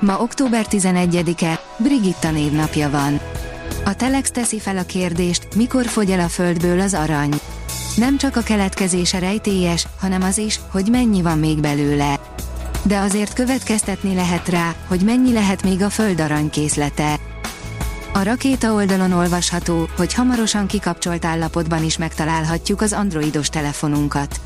Ma október 11-e, Brigitta névnapja van. A Telex teszi fel a kérdést, mikor fogy el a földből az arany. Nem csak a keletkezése rejtélyes, hanem az is, hogy mennyi van még belőle. De azért következtetni lehet rá, hogy mennyi lehet még a föld aranykészlete. A rakéta oldalon olvasható, hogy hamarosan kikapcsolt állapotban is megtalálhatjuk az androidos telefonunkat.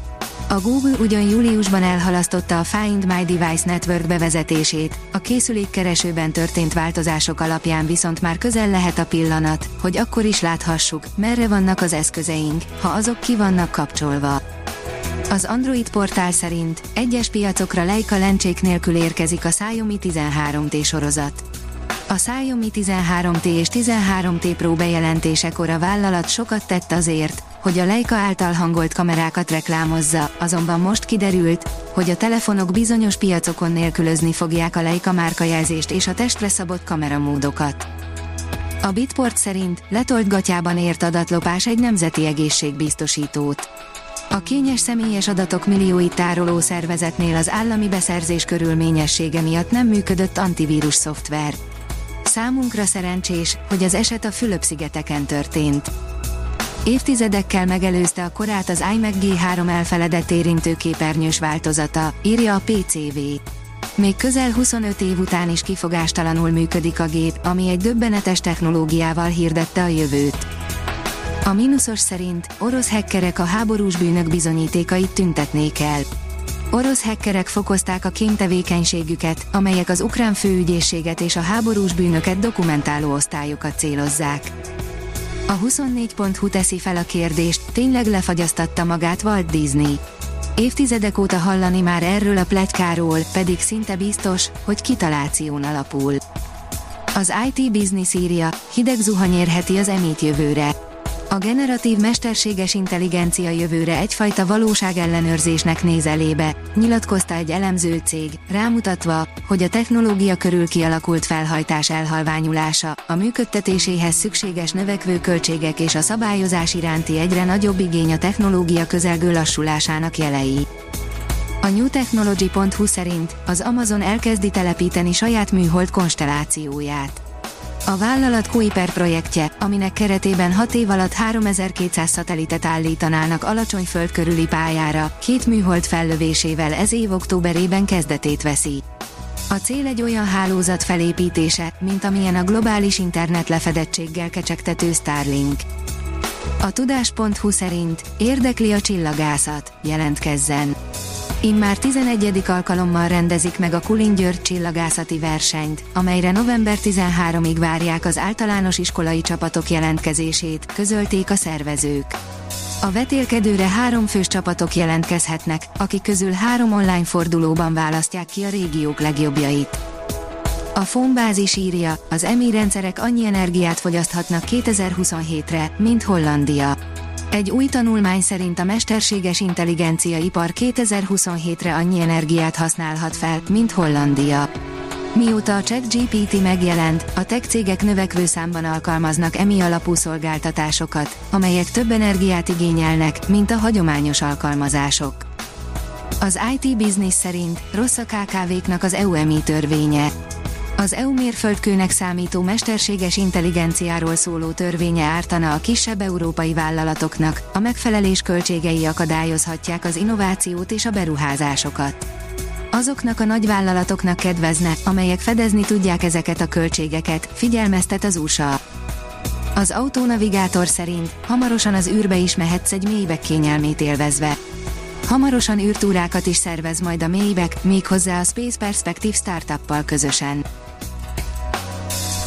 A Google ugyan júliusban elhalasztotta a Find My Device Network bevezetését, a készülékkeresőben történt változások alapján viszont már közel lehet a pillanat, hogy akkor is láthassuk, merre vannak az eszközeink, ha azok ki vannak kapcsolva. Az Android portál szerint egyes piacokra Leica lencsék nélkül érkezik a Xiaomi 13T sorozat. A Xiaomi 13T és 13T Pro bejelentésekor a vállalat sokat tett azért, hogy a Leica által hangolt kamerákat reklámozza, azonban most kiderült, hogy a telefonok bizonyos piacokon nélkülözni fogják a Leica márkajelzést és a testre szabott kameramódokat. A Bitport szerint letolt gatyában ért adatlopás egy nemzeti egészségbiztosítót. A kényes személyes adatok millióit tároló szervezetnél az állami beszerzés körülményessége miatt nem működött antivírus szoftver. Számunkra szerencsés, hogy az eset a Fülöp-szigeteken történt. Évtizedekkel megelőzte a korát az iMac G3 elfeledett érintő képernyős változata, írja a PCV. Még közel 25 év után is kifogástalanul működik a gép, ami egy döbbenetes technológiával hirdette a jövőt. A mínuszos szerint orosz hekkerek a háborús bűnök bizonyítékait tüntetnék el. Orosz hekkerek fokozták a kémtevékenységüket, amelyek az ukrán főügyészséget és a háborús bűnöket dokumentáló osztályokat célozzák. A 24.hu teszi fel a kérdést, tényleg lefagyasztatta magát Walt Disney. Évtizedek óta hallani már erről a pletykáról, pedig szinte biztos, hogy kitaláción alapul. Az IT Business írja, hideg zuhany érheti az emét jövőre. A generatív mesterséges intelligencia jövőre egyfajta valóságellenőrzésnek néz elébe, nyilatkozta egy elemző cég, rámutatva, hogy a technológia körül kialakult felhajtás elhalványulása, a működtetéséhez szükséges növekvő költségek és a szabályozás iránti egyre nagyobb igény a technológia közelgő lassulásának jelei. A newtechnology.hu szerint az Amazon elkezdi telepíteni saját műhold konstellációját. A vállalat Kuiper projektje, aminek keretében 6 év alatt 3200 szatelitet állítanának alacsony föld körüli pályára, két műhold fellövésével ez év októberében kezdetét veszi. A cél egy olyan hálózat felépítése, mint amilyen a globális internet lefedettséggel kecsegtető Starlink. A tudás.hu szerint érdekli a csillagászat, jelentkezzen. Immár 11. alkalommal rendezik meg a Kulin György csillagászati versenyt, amelyre november 13-ig várják az általános iskolai csapatok jelentkezését, közölték a szervezők. A vetélkedőre három fős csapatok jelentkezhetnek, akik közül három online fordulóban választják ki a régiók legjobbjait. A Fombázis írja, az EMI rendszerek annyi energiát fogyaszthatnak 2027-re, mint Hollandia. Egy új tanulmány szerint a mesterséges intelligencia ipar 2027-re annyi energiát használhat fel, mint Hollandia. Mióta a ChatGPT megjelent, a tech cégek növekvő számban alkalmaznak emi alapú szolgáltatásokat, amelyek több energiát igényelnek, mint a hagyományos alkalmazások. Az IT Business szerint rossz a KKV-knak az EU EMI törvénye. Az EU mérföldkőnek számító mesterséges intelligenciáról szóló törvénye ártana a kisebb európai vállalatoknak, a megfelelés költségei akadályozhatják az innovációt és a beruházásokat. Azoknak a nagyvállalatoknak kedvezne, amelyek fedezni tudják ezeket a költségeket, figyelmeztet az USA. Az autónavigátor szerint hamarosan az űrbe is mehetsz egy mélybek kényelmét élvezve. Hamarosan űrtúrákat is szervez majd a Maybach, méghozzá a Space Perspective startuppal közösen.